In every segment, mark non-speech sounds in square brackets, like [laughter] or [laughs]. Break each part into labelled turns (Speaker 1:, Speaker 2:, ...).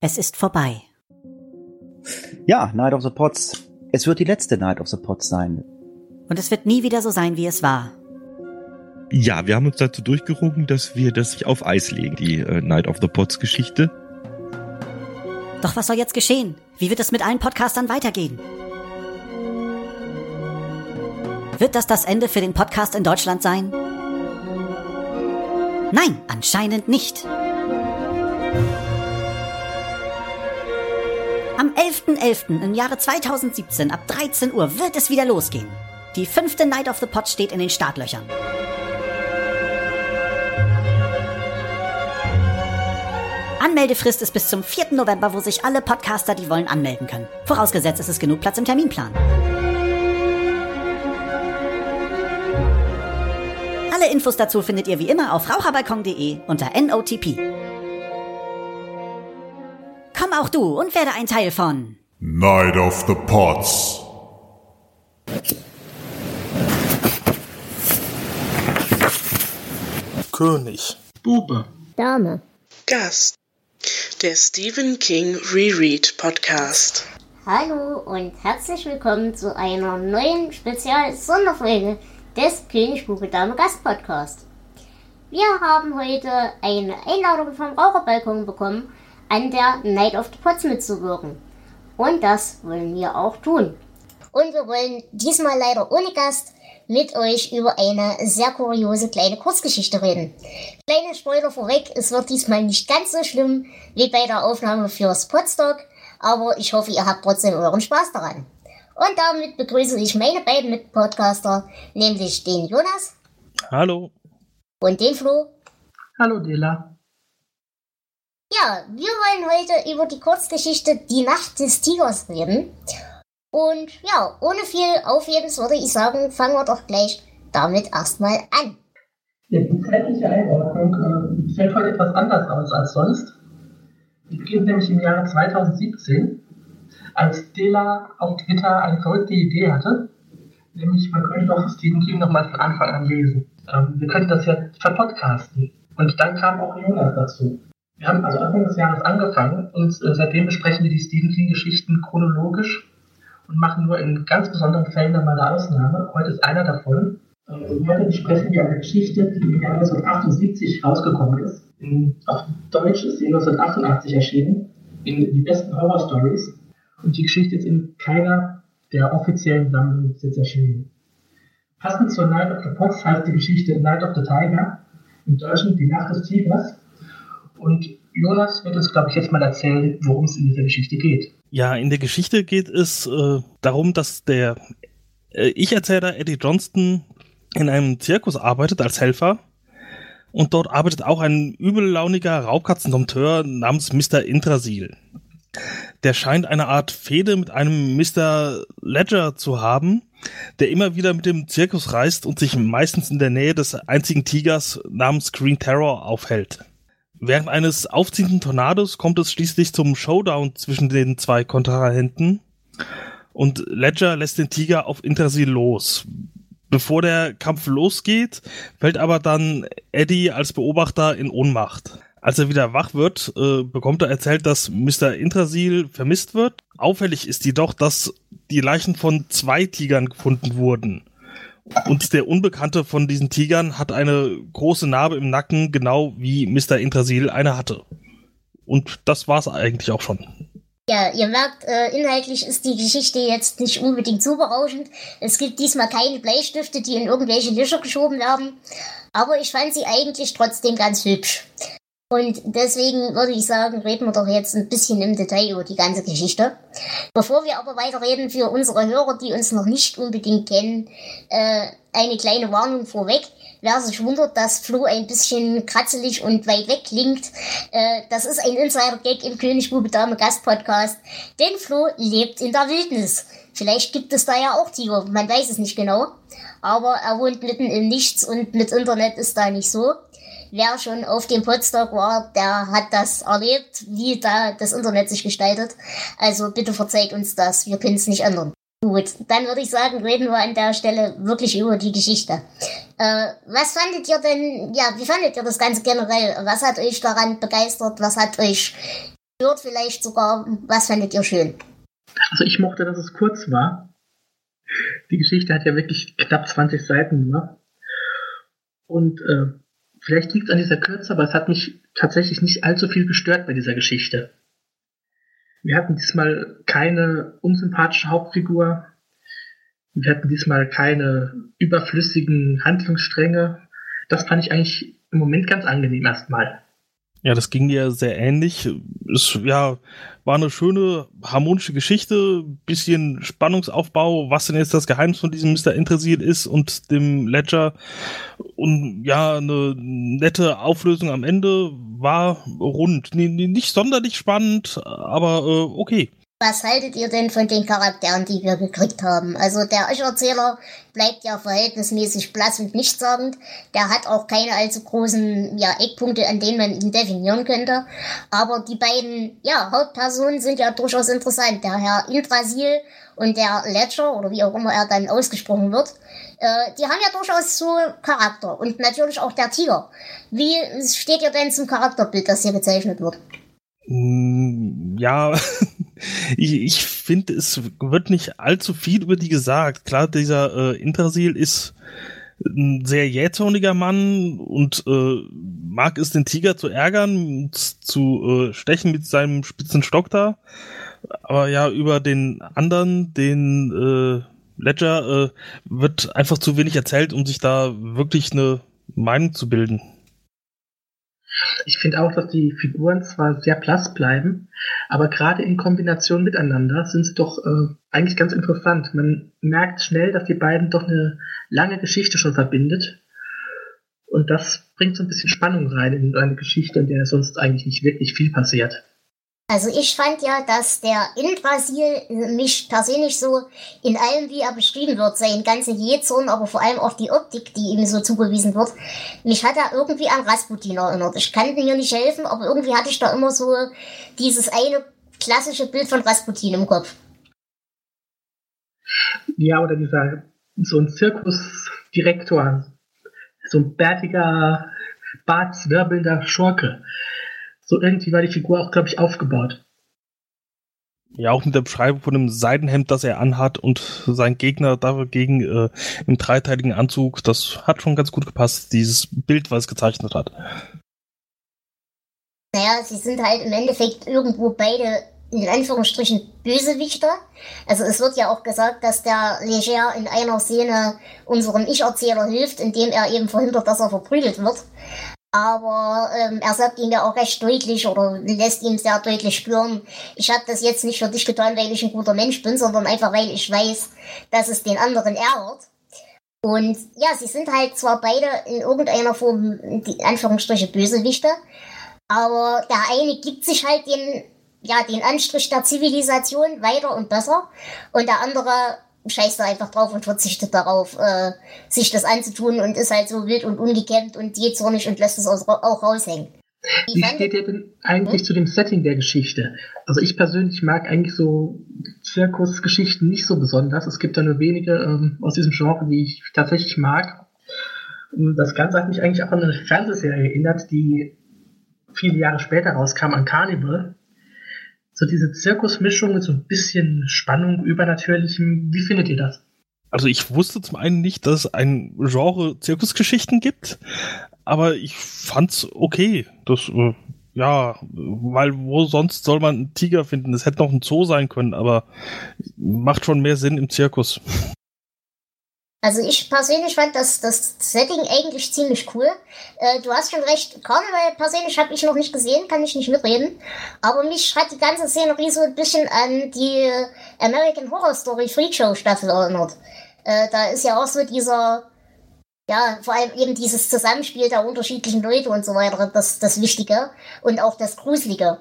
Speaker 1: Es ist vorbei.
Speaker 2: Ja, Night of the Pots. Es wird die letzte Night of the Pots sein.
Speaker 1: Und es wird nie wieder so sein, wie es war.
Speaker 3: Ja, wir haben uns dazu durchgerungen, dass wir das auf Eis legen, die äh, Night of the Pots Geschichte.
Speaker 1: Doch was soll jetzt geschehen? Wie wird es mit allen Podcastern weitergehen? Wird das das Ende für den Podcast in Deutschland sein? Nein, anscheinend nicht. Am 11.11. .11. im Jahre 2017 ab 13 Uhr wird es wieder losgehen. Die fünfte Night of the Pot steht in den Startlöchern. Anmeldefrist ist bis zum 4. November, wo sich alle Podcaster, die wollen, anmelden können. Vorausgesetzt, es ist genug Platz im Terminplan. Alle Infos dazu findet ihr wie immer auf raucherbalkon.de unter NOTP. Auch du und werde ein Teil von
Speaker 4: Night of the Pots.
Speaker 5: König.
Speaker 6: Bube.
Speaker 7: Dame.
Speaker 8: Gast. Der Stephen King Reread Podcast.
Speaker 7: Hallo und herzlich willkommen zu einer neuen Spezial-Sonderfolge des König Bube Dame Gast Podcast. Wir haben heute eine Einladung vom Raucherbalkon bekommen, an der Night of the Pots mitzuwirken. Und das wollen wir auch tun. Und wir wollen diesmal leider ohne Gast mit euch über eine sehr kuriose kleine Kurzgeschichte reden. Kleine Spoiler vorweg, es wird diesmal nicht ganz so schlimm wie bei der Aufnahme fürs Podstock, aber ich hoffe, ihr habt trotzdem euren Spaß daran. Und damit begrüße ich meine beiden Mitpodcaster, nämlich den Jonas.
Speaker 5: Hallo.
Speaker 7: Und den Flo.
Speaker 6: Hallo Dela.
Speaker 7: Ja, wir wollen heute über die Kurzgeschichte Die Nacht des Tigers reden. Und ja, ohne viel Aufhebens würde ich sagen, fangen wir doch gleich damit erstmal an.
Speaker 6: Ja, die zeitliche Einordnung äh, fällt heute etwas anders aus als sonst. Die beginnt nämlich im Jahre 2017, als Dela auf Twitter eine verrückte Idee hatte. Nämlich, man könnte doch Stephen King nochmal von Anfang an lesen. Ähm, wir könnten das ja verpodcasten. Und dann kam auch Jonas dazu. Wir haben also Anfang des Jahres angefangen und äh, seitdem besprechen wir die Stephen King-Geschichten chronologisch und machen nur in ganz besonderen Fällen dann mal eine Ausnahme. Heute ist einer davon. Also heute besprechen wir eine Geschichte, die im Jahr 1978 rausgekommen ist. In, auf Deutsch ist sie 1988 erschienen, in die besten Horror Stories. Und die Geschichte ist in keiner der offiziellen Sammlungen jetzt erschienen. Passend zur Night of the Pots heißt die Geschichte Night of the Tiger, im Deutschen Die Nacht des Tigers. Und Jonas wird uns, glaube ich, jetzt mal erzählen, worum es in dieser Geschichte geht.
Speaker 5: Ja, in der Geschichte geht es äh, darum, dass der äh, Ich-Erzähler Eddie Johnston in einem Zirkus arbeitet als Helfer. Und dort arbeitet auch ein übellauniger Raubkatzendompteur namens Mr. Intrasil. Der scheint eine Art Fehde mit einem Mr. Ledger zu haben, der immer wieder mit dem Zirkus reist und sich meistens in der Nähe des einzigen Tigers namens Green Terror aufhält. Während eines aufziehenden Tornados kommt es schließlich zum Showdown zwischen den zwei Kontrahenten und Ledger lässt den Tiger auf Intersil los. Bevor der Kampf losgeht, fällt aber dann Eddie als Beobachter in Ohnmacht. Als er wieder wach wird, äh, bekommt er erzählt, dass Mr. Intrasil vermisst wird. Auffällig ist jedoch, dass die Leichen von zwei Tigern gefunden wurden. Und der Unbekannte von diesen Tigern hat eine große Narbe im Nacken, genau wie Mr. Intrasil eine hatte. Und das war's eigentlich auch schon.
Speaker 7: Ja, ihr merkt, äh, inhaltlich ist die Geschichte jetzt nicht unbedingt so berauschend. Es gibt diesmal keine Bleistifte, die in irgendwelche Löcher geschoben werden. Aber ich fand sie eigentlich trotzdem ganz hübsch. Und deswegen würde ich sagen, reden wir doch jetzt ein bisschen im Detail über die ganze Geschichte. Bevor wir aber weiterreden, für unsere Hörer, die uns noch nicht unbedingt kennen, äh, eine kleine Warnung vorweg. Wer sich wundert, dass Flo ein bisschen kratzelig und weit weg klingt, äh, das ist ein Insider-Gag im König Bube Dame Gast Podcast. Denn Flo lebt in der Wildnis. Vielleicht gibt es da ja auch Tiger, man weiß es nicht genau. Aber er wohnt mitten im Nichts und mit Internet ist da nicht so wer schon auf dem Podstock war, der hat das erlebt, wie da das Internet sich gestaltet. Also bitte verzeiht uns das, wir können es nicht ändern. Gut, dann würde ich sagen, reden wir an der Stelle wirklich über die Geschichte. Äh, was fandet ihr denn, ja, wie fandet ihr das Ganze generell? Was hat euch daran begeistert? Was hat euch Hört vielleicht sogar, was fandet ihr schön?
Speaker 6: Also ich mochte, dass es kurz war. Die Geschichte hat ja wirklich knapp 20 Seiten nur. Und äh, vielleicht liegt es an dieser Kürze, aber es hat mich tatsächlich nicht allzu viel gestört bei dieser Geschichte. Wir hatten diesmal keine unsympathische Hauptfigur. Wir hatten diesmal keine überflüssigen Handlungsstränge. Das fand ich eigentlich im Moment ganz angenehm erstmal.
Speaker 5: Ja, das ging dir sehr ähnlich. Es ja, war eine schöne, harmonische Geschichte, bisschen Spannungsaufbau, was denn jetzt das Geheimnis von diesem Mr. Interessiert ist und dem Ledger. Und ja, eine nette Auflösung am Ende war rund. Nicht sonderlich spannend, aber äh, okay.
Speaker 7: Was haltet ihr denn von den Charakteren, die wir gekriegt haben? Also der Ich-Erzähler bleibt ja verhältnismäßig blass und nichtssagend. Der hat auch keine allzu großen ja, Eckpunkte, an denen man ihn definieren könnte. Aber die beiden ja, Hauptpersonen sind ja durchaus interessant. Der Herr Indrasil und der Ledger, oder wie auch immer er dann ausgesprochen wird, äh, die haben ja durchaus so Charakter. Und natürlich auch der Tiger. Wie steht ihr denn zum Charakterbild, das hier gezeichnet wird?
Speaker 5: Mm, ja, [laughs] ich, ich finde, es wird nicht allzu viel über die gesagt. Klar, dieser äh, Intrasil ist ein sehr jähzorniger Mann und äh, mag es, den Tiger zu ärgern, zu äh, stechen mit seinem spitzen Stock da. Aber ja, über den anderen, den äh, Ledger, äh, wird einfach zu wenig erzählt, um sich da wirklich eine Meinung zu bilden.
Speaker 6: Ich finde auch, dass die Figuren zwar sehr blass bleiben, aber gerade in Kombination miteinander sind sie doch äh, eigentlich ganz interessant. Man merkt schnell, dass die beiden doch eine lange Geschichte schon verbindet. Und das bringt so ein bisschen Spannung rein in eine Geschichte, in der sonst eigentlich nicht wirklich viel passiert.
Speaker 7: Also ich fand ja, dass der in Brasil mich persönlich so in allem, wie er beschrieben wird, seinen ganzen Jezorn, aber vor allem auch die Optik, die ihm so zugewiesen wird, mich hat er irgendwie an Rasputin erinnert. Ich kann mir nicht helfen, aber irgendwie hatte ich da immer so dieses eine klassische Bild von Rasputin im Kopf.
Speaker 6: Ja, oder dieser, so ein Zirkusdirektor, so ein bärtiger, bartzwirbelnder Schurke so irgendwie war die Figur auch, glaube ich, aufgebaut.
Speaker 5: Ja, auch mit der Beschreibung von einem Seidenhemd, das er anhat und sein Gegner dagegen äh, im dreiteiligen Anzug, das hat schon ganz gut gepasst, dieses Bild, was es gezeichnet hat.
Speaker 7: Naja, sie sind halt im Endeffekt irgendwo beide in Anführungsstrichen Bösewichter. Also es wird ja auch gesagt, dass der Leger in einer Szene unserem Ich-Erzähler hilft, indem er eben verhindert, dass er verprügelt wird aber ähm, er sagt ihm ja auch recht deutlich oder lässt ihm sehr deutlich spüren, ich habe das jetzt nicht für dich getan, weil ich ein guter Mensch bin, sondern einfach weil ich weiß, dass es den anderen ärgert. Und ja, sie sind halt zwar beide in irgendeiner Form, die Anführungsstriche, Bösewichte, aber der eine gibt sich halt den, ja, den Anstrich der Zivilisation weiter und besser und der andere scheißt da einfach drauf und verzichtet darauf, äh, sich das anzutun und ist halt so wild und ungekämmt und jähzornig und lässt es auch raushängen.
Speaker 6: Wie steht ihr denn eigentlich hm? zu dem Setting der Geschichte? Also ich persönlich mag eigentlich so Zirkusgeschichten nicht so besonders. Es gibt da nur wenige ähm, aus diesem Genre, die ich tatsächlich mag. Und das Ganze hat mich eigentlich auch an eine Fernsehserie erinnert, die viele Jahre später rauskam, an Carnival so diese Zirkusmischung mit so ein bisschen Spannung, Übernatürlichem. Wie findet ihr das?
Speaker 5: Also ich wusste zum einen nicht, dass es ein Genre Zirkusgeschichten gibt, aber ich fand's okay. Das, äh, ja, weil wo sonst soll man einen Tiger finden? Das hätte noch ein Zoo sein können, aber macht schon mehr Sinn im Zirkus.
Speaker 7: Also ich persönlich fand das, das Setting eigentlich ziemlich cool. Äh, du hast schon recht, Karneval persönlich habe ich noch nicht gesehen, kann ich nicht mitreden. Aber mich hat die ganze Szenerie so ein bisschen an die American Horror Story Freak Show Staffel erinnert. Äh, da ist ja auch so dieser, ja, vor allem eben dieses Zusammenspiel der unterschiedlichen Leute und so weiter, das, das Wichtige und auch das Gruselige.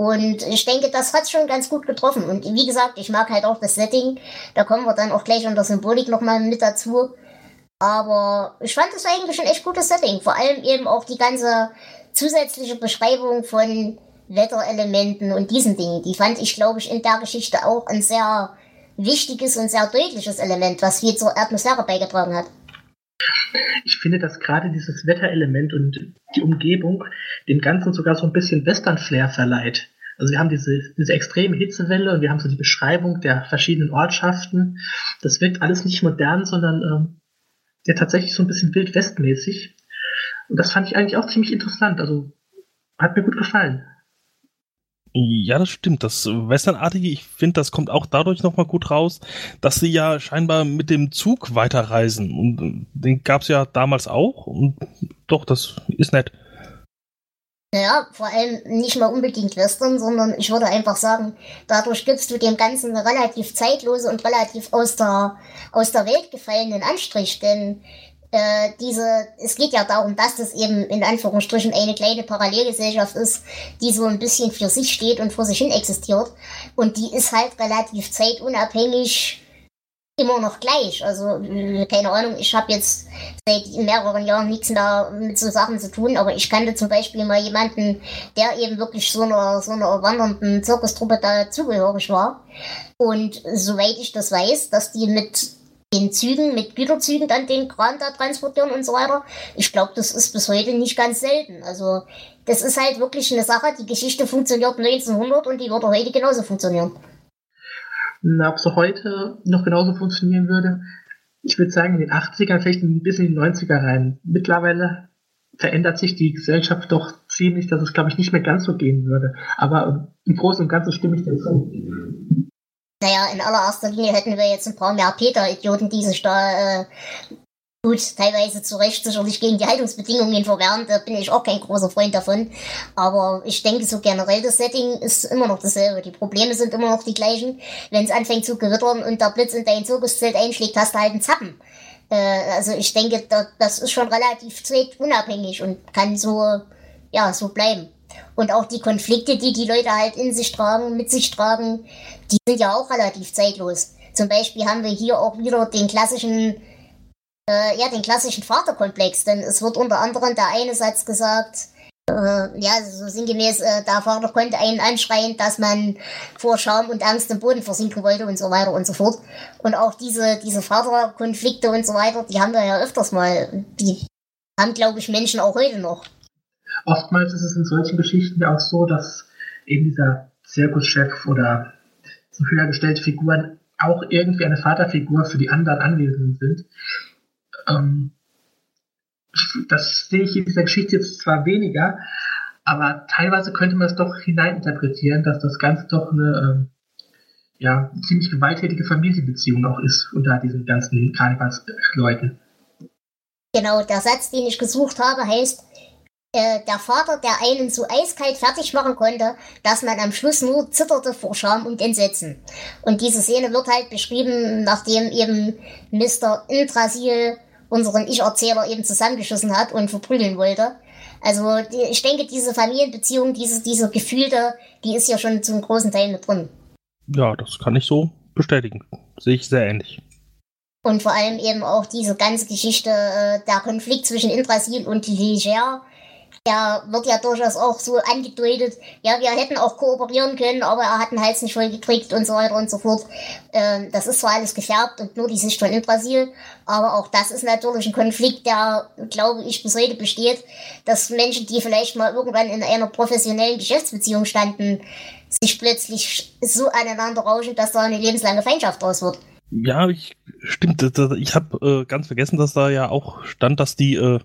Speaker 7: Und ich denke, das hat schon ganz gut getroffen. Und wie gesagt, ich mag halt auch das Setting. Da kommen wir dann auch gleich unter Symbolik nochmal mit dazu. Aber ich fand das eigentlich ein echt gutes Setting. Vor allem eben auch die ganze zusätzliche Beschreibung von Wetterelementen und diesen Dingen. Die fand ich, glaube ich, in der Geschichte auch ein sehr wichtiges und sehr deutliches Element, was viel zur Atmosphäre beigetragen hat.
Speaker 6: Ich finde, dass gerade dieses Wetterelement und die Umgebung dem Ganzen sogar so ein bisschen Western-Flair verleiht. Also wir haben diese, diese extreme Hitzewelle und wir haben so die Beschreibung der verschiedenen Ortschaften. Das wirkt alles nicht modern, sondern ähm, ja tatsächlich so ein bisschen wildwestmäßig. Und das fand ich eigentlich auch ziemlich interessant. Also hat mir gut gefallen.
Speaker 5: Ja, das stimmt. Das Westernartige, ich finde, das kommt auch dadurch nochmal gut raus, dass sie ja scheinbar mit dem Zug weiterreisen. Und den gab es ja damals auch. Und doch, das ist nett.
Speaker 7: Naja, vor allem nicht mal unbedingt Western, sondern ich würde einfach sagen, dadurch gibst du dem Ganzen eine relativ zeitlose und relativ aus der, aus der Welt gefallenen Anstrich. Denn äh, diese, es geht ja darum, dass das eben in Anführungsstrichen eine kleine Parallelgesellschaft ist, die so ein bisschen für sich steht und vor sich hin existiert. Und die ist halt relativ zeitunabhängig immer noch gleich. Also, äh, keine Ahnung, ich habe jetzt seit mehreren Jahren nichts mehr mit so Sachen zu tun, aber ich kannte zum Beispiel mal jemanden, der eben wirklich so einer, so einer wandernden Zirkustruppe dazugehörig war. Und soweit ich das weiß, dass die mit den Zügen, mit Güterzügen dann den Kran da transportieren und so weiter. Ich glaube, das ist bis heute nicht ganz selten. Also das ist halt wirklich eine Sache, die Geschichte funktioniert 1900 und die würde heute genauso funktionieren.
Speaker 6: Na, ob sie heute noch genauso funktionieren würde, ich würde sagen in den 80ern, vielleicht ein bisschen in die 90er rein. Mittlerweile verändert sich die Gesellschaft doch ziemlich, dass es, glaube ich, nicht mehr ganz so gehen würde. Aber im Großen und Ganzen stimme ich dir zu.
Speaker 7: Naja, in allererster Linie hätten wir jetzt ein paar mehr Peter-Idioten, die sich da äh, gut teilweise zu Recht sicherlich gegen die Haltungsbedingungen verwehren. Da bin ich auch kein großer Freund davon. Aber ich denke, so generell das Setting ist immer noch dasselbe. Die Probleme sind immer noch die gleichen. Wenn es anfängt zu gewittern und der Blitz in dein Zirkuszelt einschlägt, hast du halt einen Zappen. Äh, also ich denke, da, das ist schon relativ unabhängig und kann so, ja, so bleiben. Und auch die Konflikte, die die Leute halt in sich tragen, mit sich tragen, die sind ja auch relativ zeitlos. Zum Beispiel haben wir hier auch wieder den klassischen, äh, ja, den klassischen Vaterkomplex, denn es wird unter anderem der eine Satz gesagt, äh, ja, so sinngemäß, äh, der Vater konnte einen anschreien, dass man vor Scham und Angst im Boden versinken wollte und so weiter und so fort. Und auch diese, diese Vaterkonflikte und so weiter, die haben wir ja öfters mal, die haben, glaube ich, Menschen auch heute noch
Speaker 6: oftmals ist es in solchen Geschichten auch so, dass eben dieser Zirkuschef oder so höher gestellte Figuren auch irgendwie eine Vaterfigur für die anderen Anwesenden sind. Ähm, das sehe ich in dieser Geschichte jetzt zwar weniger, aber teilweise könnte man es doch hineininterpretieren, dass das Ganze doch eine ähm, ja, ziemlich gewalttätige Familienbeziehung auch ist unter diesen ganzen Karnevalsleuten.
Speaker 7: Genau, der Satz, den ich gesucht habe, heißt, äh, der Vater, der einen so eiskalt fertig machen konnte, dass man am Schluss nur zitterte vor Scham und Entsetzen. Und diese Szene wird halt beschrieben, nachdem eben Mr. Intrasil unseren Ich-Erzähler eben zusammengeschossen hat und verprügeln wollte. Also ich denke, diese Familienbeziehung, diese, diese Gefühlte, die ist ja schon zum großen Teil mit drin.
Speaker 5: Ja, das kann ich so bestätigen. Sehe ich sehr ähnlich.
Speaker 7: Und vor allem eben auch diese ganze Geschichte, äh, der Konflikt zwischen Intrasil und Leger, der wird ja durchaus auch so angedeutet, ja, wir hätten auch kooperieren können, aber er hat den Hals nicht voll gekriegt und so weiter und so fort. Ähm, das ist zwar alles gefärbt und nur die Sicht von Brasil, aber auch das ist natürlich ein Konflikt, der, glaube ich, bis heute besteht, dass Menschen, die vielleicht mal irgendwann in einer professionellen Geschäftsbeziehung standen, sich plötzlich so aneinander rauschen, dass da eine lebenslange Feindschaft draus wird.
Speaker 5: Ja, ich, stimmt. Ich habe äh, ganz vergessen, dass da ja auch stand, dass die äh,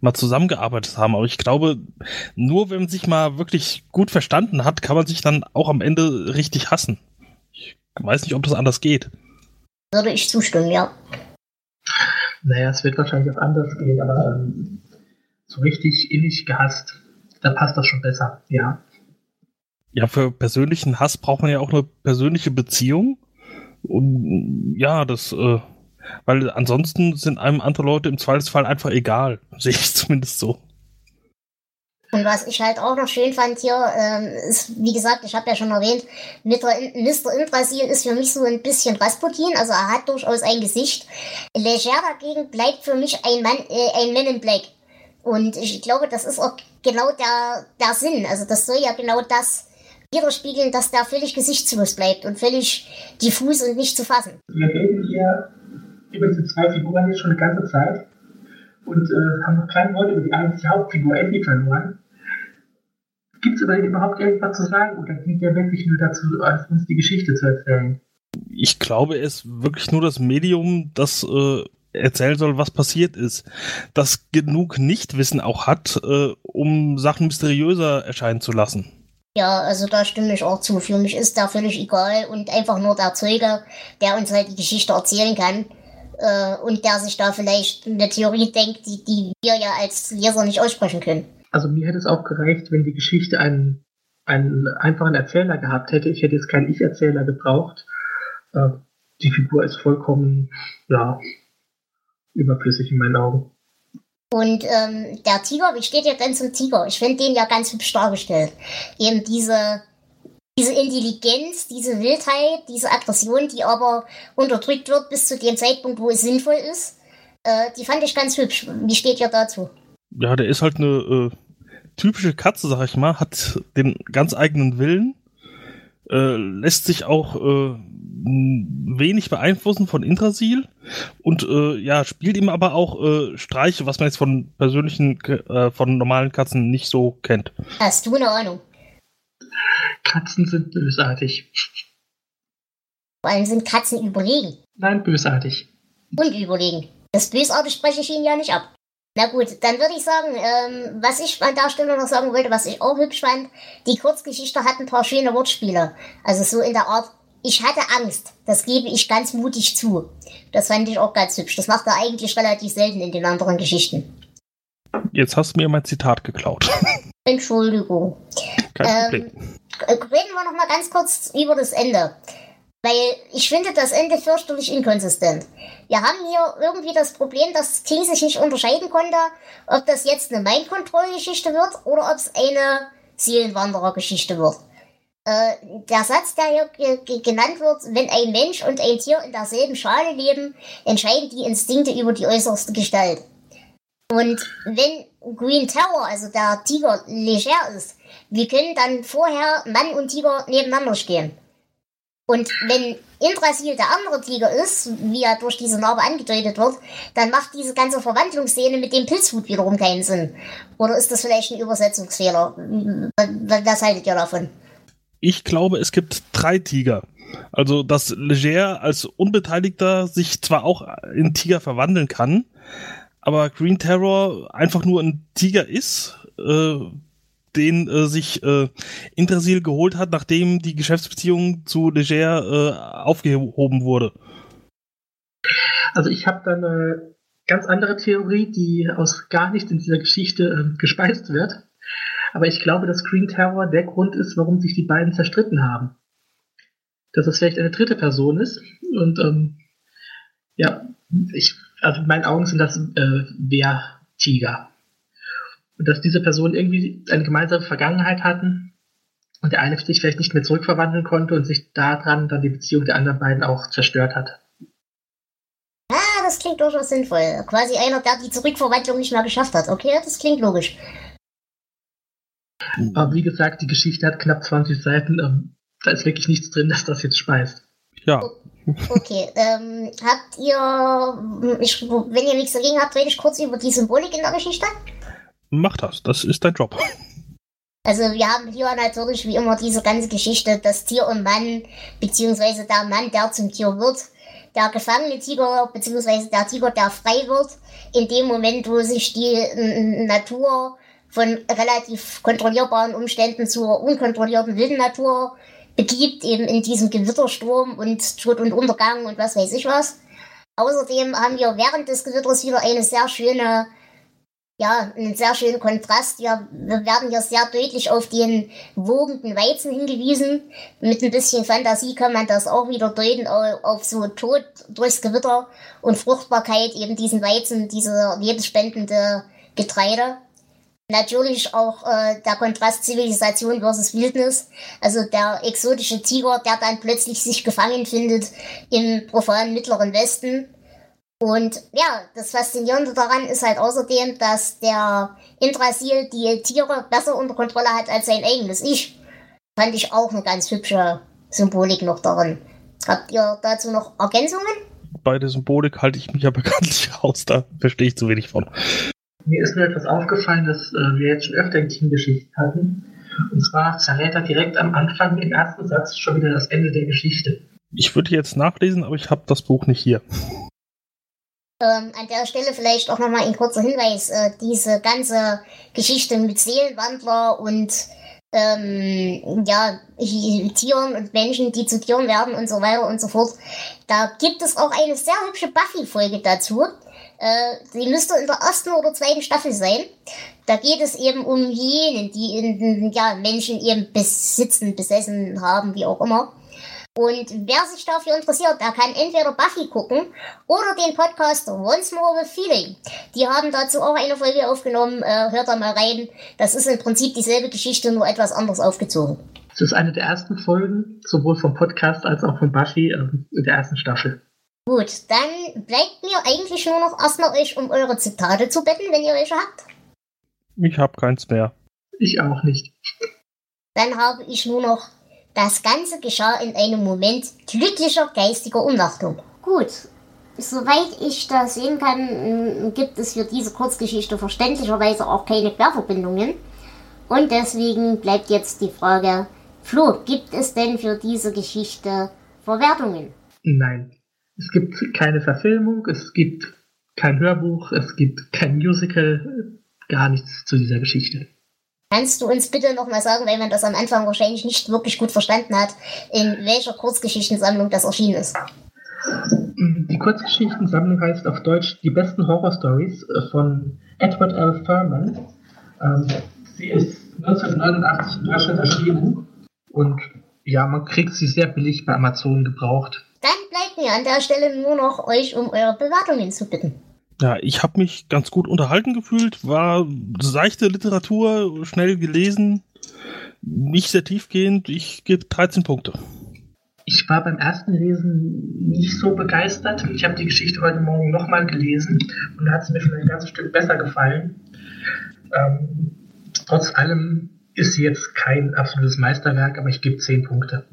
Speaker 5: mal zusammengearbeitet haben. Aber ich glaube, nur wenn man sich mal wirklich gut verstanden hat, kann man sich dann auch am Ende richtig hassen. Ich weiß nicht, ob das anders geht.
Speaker 7: Würde ich zustimmen, ja.
Speaker 6: Naja, es wird wahrscheinlich auch anders gehen, aber ähm, so richtig innig gehasst, da passt das schon besser, ja.
Speaker 5: Ja, für persönlichen Hass braucht man ja auch eine persönliche Beziehung. Und ja, das äh, weil ansonsten sind einem andere Leute im Zweifelsfall einfach egal. [laughs] Sehe ich zumindest so.
Speaker 7: Und was ich halt auch noch schön fand hier, ähm, ist, wie gesagt, ich habe ja schon erwähnt, Mr. Indrasil ist für mich so ein bisschen Rasputin, also er hat durchaus ein Gesicht. Leger dagegen bleibt für mich ein Mann, äh, ein Man in Black. Und ich glaube, das ist auch genau der, der Sinn. Also das soll ja genau das widerspiegeln, dass der völlig gesichtslos bleibt und völlig diffus und nicht zu fassen.
Speaker 6: Wir reden hier über diese zwei Figuren jetzt schon eine ganze Zeit und äh, haben noch kein Wort über die eigentliche Hauptfigur Andy verloren. Gibt es aber überhaupt irgendwas zu sagen oder dient der wirklich nur dazu, uns die Geschichte zu erzählen?
Speaker 5: Ich glaube, er ist wirklich nur das Medium, das äh, erzählen soll, was passiert ist. Das genug Nichtwissen auch hat, äh, um Sachen mysteriöser erscheinen zu lassen.
Speaker 7: Ja, also da stimme ich auch zu. Für mich ist der völlig egal und einfach nur der Zeuge, der uns halt die Geschichte erzählen kann. Äh, und der sich da vielleicht eine Theorie denkt, die, die wir ja als Leser nicht aussprechen können.
Speaker 6: Also mir hätte es auch gereicht, wenn die Geschichte einen, einen einfachen Erzähler gehabt hätte. Ich hätte jetzt keinen Ich-Erzähler gebraucht. Äh, die Figur ist vollkommen, ja, überflüssig in meinen Augen.
Speaker 7: Und ähm, der Tiger, wie steht ihr denn zum Tiger? Ich finde den ja ganz hübsch dargestellt. Eben diese, diese Intelligenz, diese Wildheit, diese Aggression, die aber unterdrückt wird bis zu dem Zeitpunkt, wo es sinnvoll ist, äh, die fand ich ganz hübsch. Wie steht ihr dazu?
Speaker 5: Ja, der ist halt eine äh, typische Katze, sag ich mal, hat den ganz eigenen Willen, äh, lässt sich auch äh, wenig beeinflussen von Intrasil und äh, ja, spielt ihm aber auch äh, Streiche, was man jetzt von persönlichen, äh, von normalen Katzen nicht so kennt.
Speaker 7: Hast du eine Ahnung?
Speaker 6: Katzen sind bösartig.
Speaker 7: Vor allem sind Katzen überlegen.
Speaker 6: Nein, bösartig.
Speaker 7: Und überlegen. Das Bösartig spreche ich ihnen ja nicht ab. Na gut, dann würde ich sagen, ähm, was ich an der Stelle noch sagen wollte, was ich auch hübsch fand, die Kurzgeschichte hat ein paar schöne Wortspiele. Also so in der Art, ich hatte Angst. Das gebe ich ganz mutig zu. Das fand ich auch ganz hübsch. Das macht er eigentlich relativ selten in den anderen Geschichten.
Speaker 5: Jetzt hast du mir mein Zitat geklaut.
Speaker 7: Entschuldigung.
Speaker 5: Kein Problem.
Speaker 7: Ähm, reden wir noch mal ganz kurz über das Ende. Weil ich finde das Ende fürchterlich inkonsistent. Wir haben hier irgendwie das Problem, dass King sich nicht unterscheiden konnte, ob das jetzt eine Mind-Control-Geschichte wird oder ob es eine Seelenwanderer-Geschichte wird. Äh, der Satz, der hier genannt wird, wenn ein Mensch und ein Tier in derselben Schale leben, entscheiden die Instinkte über die äußerste Gestalt. Und wenn Green Tower, also der Tiger, leger ist, wie können dann vorher Mann und Tiger nebeneinander stehen? Und wenn Indrasil der andere Tiger ist, wie er durch diese Narbe angedeutet wird, dann macht diese ganze Verwandlungsszene mit dem Pilzhut wiederum keinen Sinn. Oder ist das vielleicht ein Übersetzungsfehler? Was haltet ihr davon?
Speaker 5: Ich glaube, es gibt drei Tiger. Also, dass Leger als Unbeteiligter sich zwar auch in Tiger verwandeln kann, aber Green Terror einfach nur ein Tiger ist, äh, den äh, sich äh, Intersil geholt hat, nachdem die Geschäftsbeziehung zu Leger äh, aufgehoben wurde.
Speaker 6: Also ich habe da eine ganz andere Theorie, die aus gar nichts in dieser Geschichte äh, gespeist wird. Aber ich glaube, dass Green Terror der Grund ist, warum sich die beiden zerstritten haben. Dass es vielleicht eine dritte Person ist. Und ähm, ja, ich, also in meinen Augen sind das äh, Wehrtiger. Und dass diese Personen irgendwie eine gemeinsame Vergangenheit hatten und der eine sich vielleicht nicht mehr zurückverwandeln konnte und sich daran dann die Beziehung der anderen beiden auch zerstört hat.
Speaker 7: Ah, das klingt durchaus sinnvoll. Quasi einer, der die Zurückverwandlung nicht mehr geschafft hat. Okay, das klingt logisch.
Speaker 6: Aber wie gesagt, die Geschichte hat knapp 20 Seiten. Ähm, da ist wirklich nichts drin, dass das jetzt speist.
Speaker 5: Ja.
Speaker 7: Okay, ähm, habt ihr, ich, wenn ihr nichts dagegen habt, rede ich kurz über die Symbolik in der Geschichte.
Speaker 5: Mach das, das ist dein Job.
Speaker 7: Also wir haben hier natürlich wie immer diese ganze Geschichte, das Tier und Mann, beziehungsweise der Mann, der zum Tier wird, der gefangene Tiger, beziehungsweise der Tiger, der frei wird, in dem Moment, wo sich die Natur von relativ kontrollierbaren Umständen zur unkontrollierten wilden Natur begibt, eben in diesem Gewittersturm und Tod und Untergang und was weiß ich was. Außerdem haben wir während des Gewitters wieder eine sehr schöne ja, einen sehr schönen Kontrast. Ja, wir werden hier sehr deutlich auf den wogenden Weizen hingewiesen. Mit ein bisschen Fantasie kann man das auch wieder deuten auf so Tod durchs Gewitter und Fruchtbarkeit eben diesen Weizen, diese lebensspendende Getreide. Natürlich auch äh, der Kontrast Zivilisation versus Wildnis. Also der exotische Tiger, der dann plötzlich sich gefangen findet im profanen Mittleren Westen und ja, das Faszinierende daran ist halt außerdem, dass der Intrasil die Tiere besser unter Kontrolle hat als sein eigenes Ich. Fand ich auch eine ganz hübsche Symbolik noch darin. Habt ihr dazu noch Ergänzungen?
Speaker 5: Bei der Symbolik halte ich mich ja bekanntlich [laughs] raus, da verstehe ich zu wenig von.
Speaker 6: Mir ist nur etwas aufgefallen, dass äh, wir jetzt schon öfter in Teamgeschichten hatten. Und zwar verrät er direkt am Anfang im ersten Satz schon wieder das Ende der Geschichte.
Speaker 5: Ich würde jetzt nachlesen, aber ich habe das Buch nicht hier.
Speaker 7: Ähm, an der Stelle vielleicht auch nochmal ein kurzer Hinweis. Äh, diese ganze Geschichte mit Seelenwandler und ähm, ja, Tieren und Menschen, die zu Tieren werden und so weiter und so fort. Da gibt es auch eine sehr hübsche Buffy-Folge dazu. Äh, die müsste in der ersten oder zweiten Staffel sein. Da geht es eben um jenen, die in, ja, Menschen eben besitzen, besessen haben, wie auch immer. Und wer sich dafür interessiert, der kann entweder Buffy gucken oder den Podcast Once More with Feeling. Die haben dazu auch eine Folge aufgenommen, äh, hört da mal rein. Das ist im Prinzip dieselbe Geschichte, nur etwas anders aufgezogen.
Speaker 6: Das ist eine der ersten Folgen, sowohl vom Podcast als auch von Buffy äh, in der ersten Staffel.
Speaker 7: Gut, dann bleibt mir eigentlich nur noch erstmal euch um eure Zitate zu betten, wenn ihr welche habt.
Speaker 5: Ich habe keins mehr.
Speaker 6: Ich auch nicht.
Speaker 7: Dann habe ich nur noch das Ganze geschah in einem Moment glücklicher geistiger Umnachtung. Gut, soweit ich das sehen kann, gibt es für diese Kurzgeschichte verständlicherweise auch keine Querverbindungen. Und deswegen bleibt jetzt die Frage, Flo, gibt es denn für diese Geschichte Verwertungen?
Speaker 6: Nein, es gibt keine Verfilmung, es gibt kein Hörbuch, es gibt kein Musical, gar nichts zu dieser Geschichte.
Speaker 7: Kannst du uns bitte nochmal sagen, weil man das am Anfang wahrscheinlich nicht wirklich gut verstanden hat, in welcher Kurzgeschichtensammlung das erschienen ist?
Speaker 6: Die Kurzgeschichtensammlung heißt auf Deutsch Die besten Horror Stories äh, von Edward L. Furman. Ähm, sie ist 1989 in Deutschland erschienen und ja, man kriegt sie sehr billig bei Amazon gebraucht.
Speaker 7: Dann bleibt mir an der Stelle nur noch euch um eure Bewertungen zu bitten.
Speaker 5: Ja, ich habe mich ganz gut unterhalten gefühlt, war seichte Literatur, schnell gelesen, nicht sehr tiefgehend. Ich gebe 13 Punkte.
Speaker 6: Ich war beim ersten Lesen nicht so begeistert. Ich habe die Geschichte heute Morgen nochmal gelesen und da hat es mir schon ein ganzes Stück besser gefallen. Ähm, trotz allem ist sie jetzt kein absolutes Meisterwerk, aber ich gebe 10 Punkte.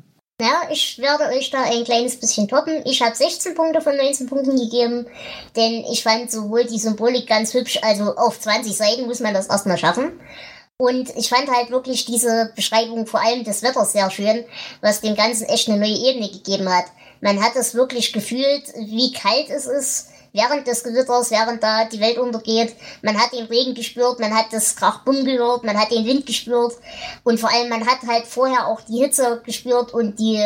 Speaker 7: Ja, ich werde euch da ein kleines bisschen toppen. Ich habe 16 Punkte von 19 Punkten gegeben, denn ich fand sowohl die Symbolik ganz hübsch, also auf 20 Seiten muss man das erstmal schaffen. Und ich fand halt wirklich diese Beschreibung vor allem des Wetters sehr schön, was dem Ganzen echt eine neue Ebene gegeben hat. Man hat es wirklich gefühlt, wie kalt es ist während des Gewitters, während da die Welt untergeht. Man hat den Regen gespürt, man hat das Krachbumm gehört, man hat den Wind gespürt und vor allem man hat halt vorher auch die Hitze gespürt und die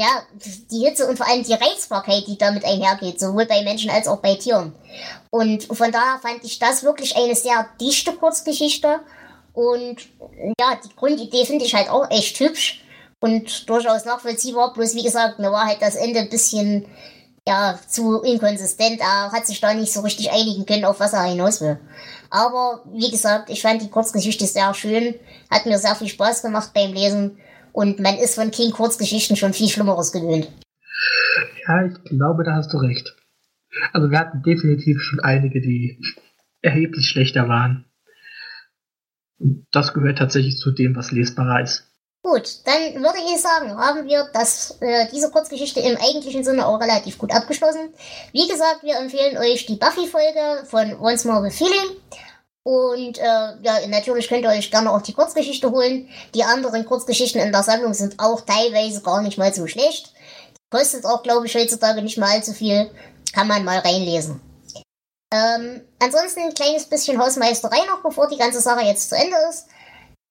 Speaker 7: ja, die Hitze und vor allem die Reizbarkeit, die damit einhergeht, sowohl bei Menschen als auch bei Tieren. Und von daher fand ich das wirklich eine sehr dichte Kurzgeschichte. Und ja, die Grundidee finde ich halt auch echt hübsch und durchaus nachvollziehbar. Bloß wie gesagt, mir war halt das Ende ein bisschen ja, zu inkonsistent. Er hat sich da nicht so richtig einigen können, auf was er hinaus will. Aber wie gesagt, ich fand die Kurzgeschichte sehr schön, hat mir sehr viel Spaß gemacht beim Lesen und man ist von King Kurzgeschichten schon viel Schlimmeres gewöhnt.
Speaker 6: Ja, ich glaube, da hast du recht. Also wir hatten definitiv schon einige, die erheblich schlechter waren. Das gehört tatsächlich zu dem, was lesbarer ist.
Speaker 7: Gut, dann würde ich sagen, haben wir das, äh, diese Kurzgeschichte im eigentlichen Sinne auch relativ gut abgeschlossen. Wie gesagt, wir empfehlen euch die Buffy-Folge von Once More with Feeling. Und äh, ja, natürlich könnt ihr euch gerne auch die Kurzgeschichte holen. Die anderen Kurzgeschichten in der Sammlung sind auch teilweise gar nicht mal so schlecht. Kostet auch, glaube ich, heutzutage nicht mal allzu viel. Kann man mal reinlesen. Ähm, ansonsten ein kleines bisschen Hausmeisterei noch, bevor die ganze Sache jetzt zu Ende ist.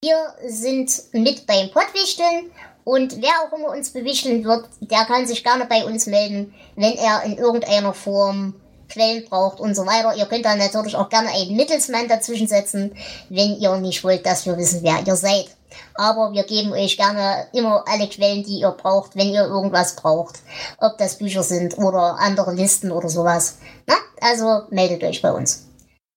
Speaker 7: Wir sind mit beim Pottwichteln und wer auch immer uns bewichteln wird, der kann sich gerne bei uns melden, wenn er in irgendeiner Form Quellen braucht und so weiter. Ihr könnt dann natürlich auch gerne einen Mittelsmann dazwischen setzen, wenn ihr nicht wollt, dass wir wissen, wer ihr seid. Aber wir geben euch gerne immer alle Quellen, die ihr braucht, wenn ihr irgendwas braucht. Ob das Bücher sind oder andere Listen oder sowas. Na, also meldet euch bei uns.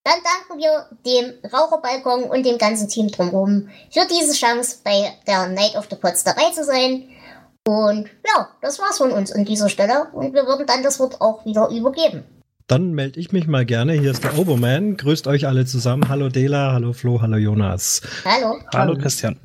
Speaker 7: Dann danken wir dem Raucherbalkon und dem ganzen Team drumherum für diese Chance, bei der Night of the Pots dabei zu sein. Und ja, das war's von uns an dieser Stelle und wir würden dann das Wort auch wieder übergeben.
Speaker 9: Dann melde ich mich mal gerne. Hier ist der Oberman. Grüßt euch alle zusammen. Hallo Dela, hallo Flo, hallo Jonas.
Speaker 7: Hallo.
Speaker 5: Hallo Christian.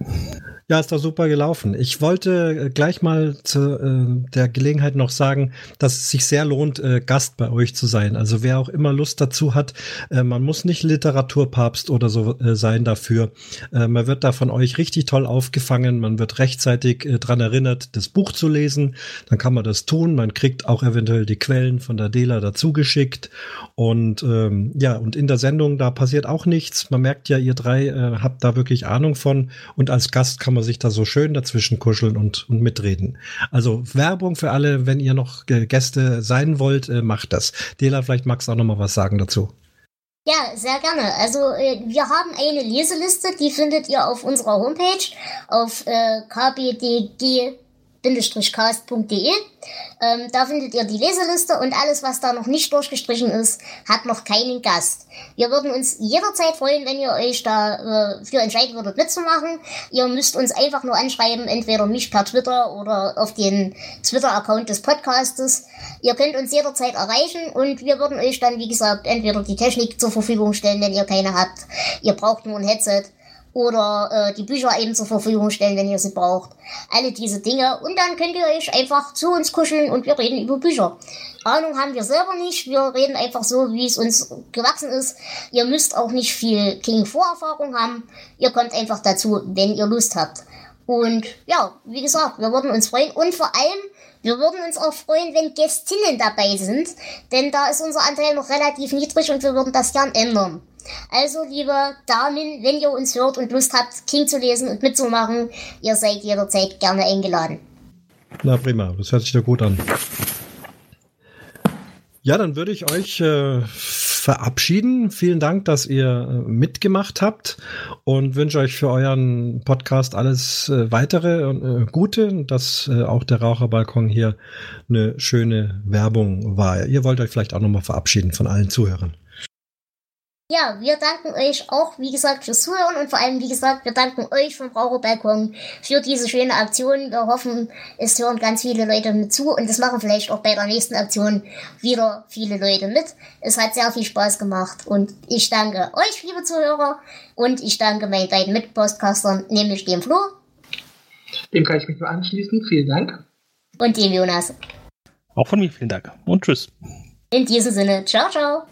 Speaker 9: Ja, ist doch super gelaufen. Ich wollte äh, gleich mal zu äh, der Gelegenheit noch sagen, dass es sich sehr lohnt, äh, Gast bei euch zu sein. Also wer auch immer Lust dazu hat, äh, man muss nicht Literaturpapst oder so äh, sein dafür. Äh, man wird da von euch richtig toll aufgefangen. Man wird rechtzeitig dran erinnert, das Buch zu lesen. Dann kann man das tun. Man kriegt auch eventuell die Quellen von der Dela dazu geschickt. Und ähm, ja, und in der Sendung, da passiert auch nichts. Man merkt ja, ihr drei habt da wirklich Ahnung von. Und als Gast kann man sich da so schön dazwischen kuscheln und, und mitreden. Also Werbung für alle, wenn ihr noch Gäste sein wollt, äh, macht das. Dela, vielleicht magst du auch noch mal was sagen dazu.
Speaker 7: Ja, sehr gerne. Also äh, wir haben eine Leseliste, die findet ihr auf unserer Homepage auf äh, kbdg cast.de. Ähm, da findet ihr die Leseliste und alles, was da noch nicht durchgestrichen ist, hat noch keinen Gast. Wir würden uns jederzeit freuen, wenn ihr euch da äh, entscheiden würdet mitzumachen. Ihr müsst uns einfach nur anschreiben, entweder mich per Twitter oder auf den Twitter-Account des Podcastes. Ihr könnt uns jederzeit erreichen und wir würden euch dann, wie gesagt, entweder die Technik zur Verfügung stellen, wenn ihr keine habt. Ihr braucht nur ein Headset oder äh, die Bücher eben zur Verfügung stellen, wenn ihr sie braucht. Alle diese Dinge. Und dann könnt ihr euch einfach zu uns kuscheln und wir reden über Bücher. Ahnung haben wir selber nicht. Wir reden einfach so, wie es uns gewachsen ist. Ihr müsst auch nicht viel King-Vorerfahrung haben. Ihr kommt einfach dazu, wenn ihr Lust habt. Und ja, wie gesagt, wir würden uns freuen. Und vor allem, wir würden uns auch freuen, wenn Gästinnen dabei sind. Denn da ist unser Anteil noch relativ niedrig und wir würden das gern ändern. Also, liebe Damen, wenn ihr uns hört und Lust habt, King zu lesen und mitzumachen, ihr seid jederzeit gerne eingeladen.
Speaker 9: Na prima, das hört sich doch gut an. Ja, dann würde ich euch äh, verabschieden. Vielen Dank, dass ihr äh, mitgemacht habt und wünsche euch für euren Podcast alles äh, weitere und äh, Gute, dass äh, auch der Raucherbalkon hier eine schöne Werbung war. Ihr wollt euch vielleicht auch nochmal verabschieden von allen Zuhörern.
Speaker 7: Ja, wir danken euch auch, wie gesagt, fürs Zuhören und vor allem, wie gesagt, wir danken euch vom Braucherbalkon für diese schöne Aktion. Wir hoffen, es hören ganz viele Leute mit zu und es machen vielleicht auch bei der nächsten Aktion wieder viele Leute mit. Es hat sehr viel Spaß gemacht und ich danke euch, liebe Zuhörer, und ich danke meinen beiden Mitpostcastern, nämlich dem Flo.
Speaker 6: Dem kann ich mich nur anschließen. Vielen Dank.
Speaker 7: Und dem Jonas.
Speaker 5: Auch von mir vielen Dank und tschüss.
Speaker 7: In diesem Sinne, ciao, ciao.